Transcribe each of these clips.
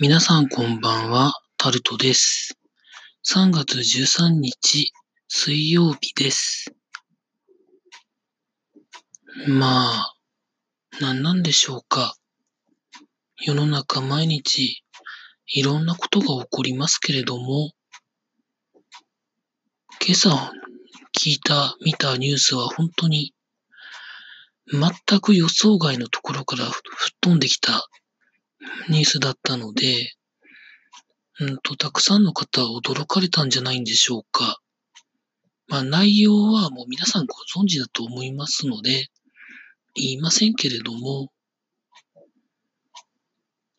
皆さんこんばんは、タルトです。3月13日、水曜日です。まあ、何なんでしょうか。世の中毎日、いろんなことが起こりますけれども、今朝聞いた、見たニュースは本当に、全く予想外のところから吹っ飛んできたニュースだったので、うんと、たくさんの方は驚かれたんじゃないんでしょうか。まあ内容はもう皆さんご存知だと思いますので、言いませんけれども、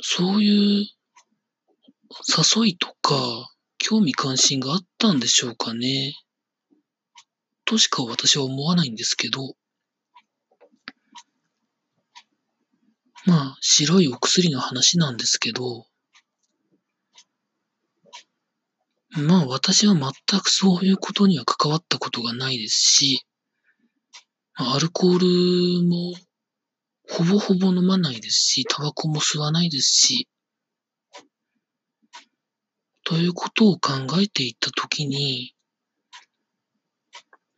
そういう誘いとか興味関心があったんでしょうかね。としか私は思わないんですけど、まあ、白いお薬の話なんですけど、まあ私は全くそういうことには関わったことがないですし、アルコールもほぼほぼ飲まないですし、タバコも吸わないですし、ということを考えていったときに、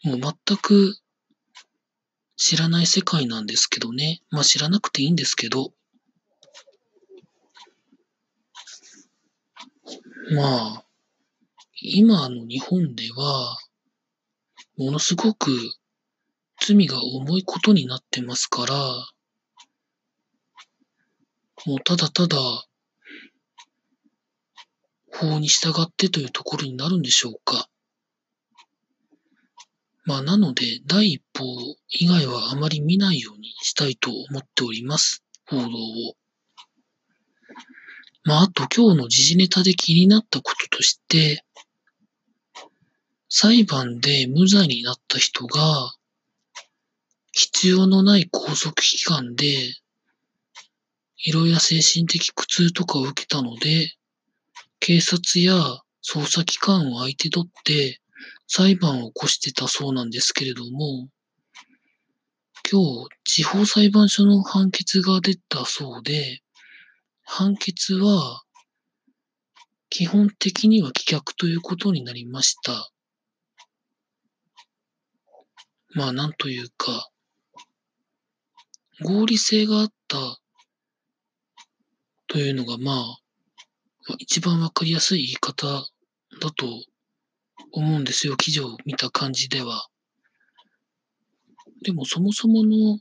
もう全く知らない世界なんですけどね。まあ知らなくていいんですけど。まあ、今の日本では、ものすごく罪が重いことになってますから、もうただただ法に従ってというところになるんでしょうか。まあなので、第一報以外はあまり見ないようにしたいと思っております。報道を。まああと今日の時事ネタで気になったこととして、裁判で無罪になった人が、必要のない拘束期間で、いろいろ精神的苦痛とかを受けたので、警察や捜査機関を相手取って裁判を起こしてたそうなんですけれども、今日地方裁判所の判決が出たそうで、判決は基本的には棄却ということになりました。まあなんというか、合理性があったというのがまあ、一番わかりやすい言い方だと思うんですよ。記事を見た感じでは。でもそもそもの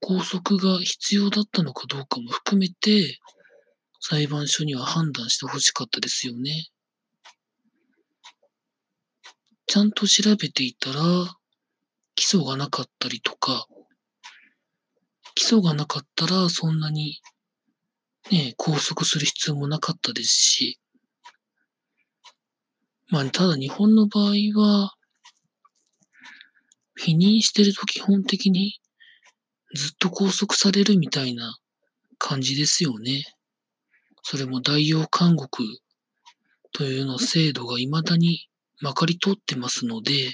拘束が必要だったのかどうかも含めて、裁判所には判断してほしかったですよね。ちゃんと調べていたら、起訴がなかったりとか、起訴がなかったらそんなにね、拘束する必要もなかったですし、まあ、ただ日本の場合は、否認してると基本的にずっと拘束されるみたいな感じですよね。それも代用監獄というの制度が未だにまかり通ってますので、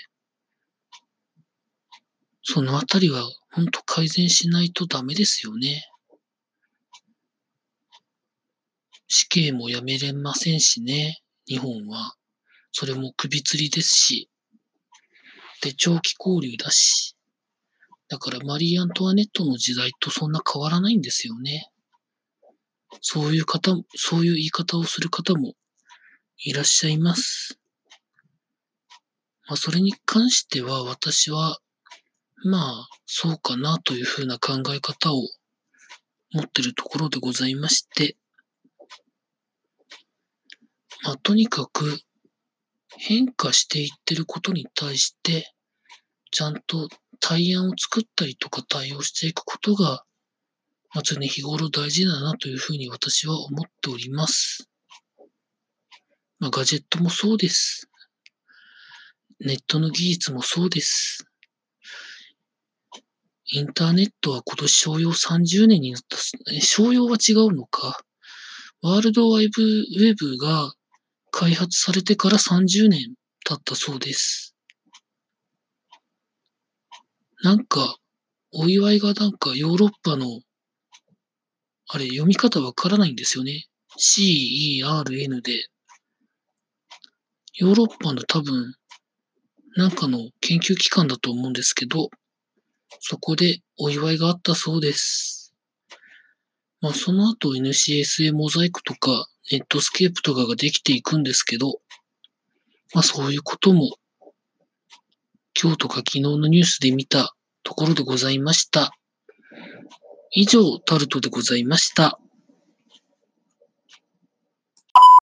そのあたりは本当改善しないとダメですよね。死刑もやめれませんしね、日本は。それも首吊りですし。で、長期交留だし。だからマリー・アントワネットの時代とそんな変わらないんですよね。そういう方、そういう言い方をする方もいらっしゃいます。まあ、それに関しては私は、まあ、そうかなというふうな考え方を持ってるところでございまして、まあ、とにかく変化していってることに対して、ちゃんと対案を作ったりとか対応していくことが、まあ、常日頃大事だなというふうに私は思っております。まあ、ガジェットもそうです。ネットの技術もそうです。インターネットは今年商用30年になった、商用は違うのか。ワールドワイブウェブが開発されてから30年経ったそうです。なんか、お祝いがなんかヨーロッパの、あれ、読み方わからないんですよね。CERN で、ヨーロッパの多分、なんかの研究機関だと思うんですけど、そこでお祝いがあったそうです。まあその後 NCSA モザイクとかネットスケープとかができていくんですけど、まあそういうことも今日とか昨日のニュースで見たところでございました。以上、タルトでございました。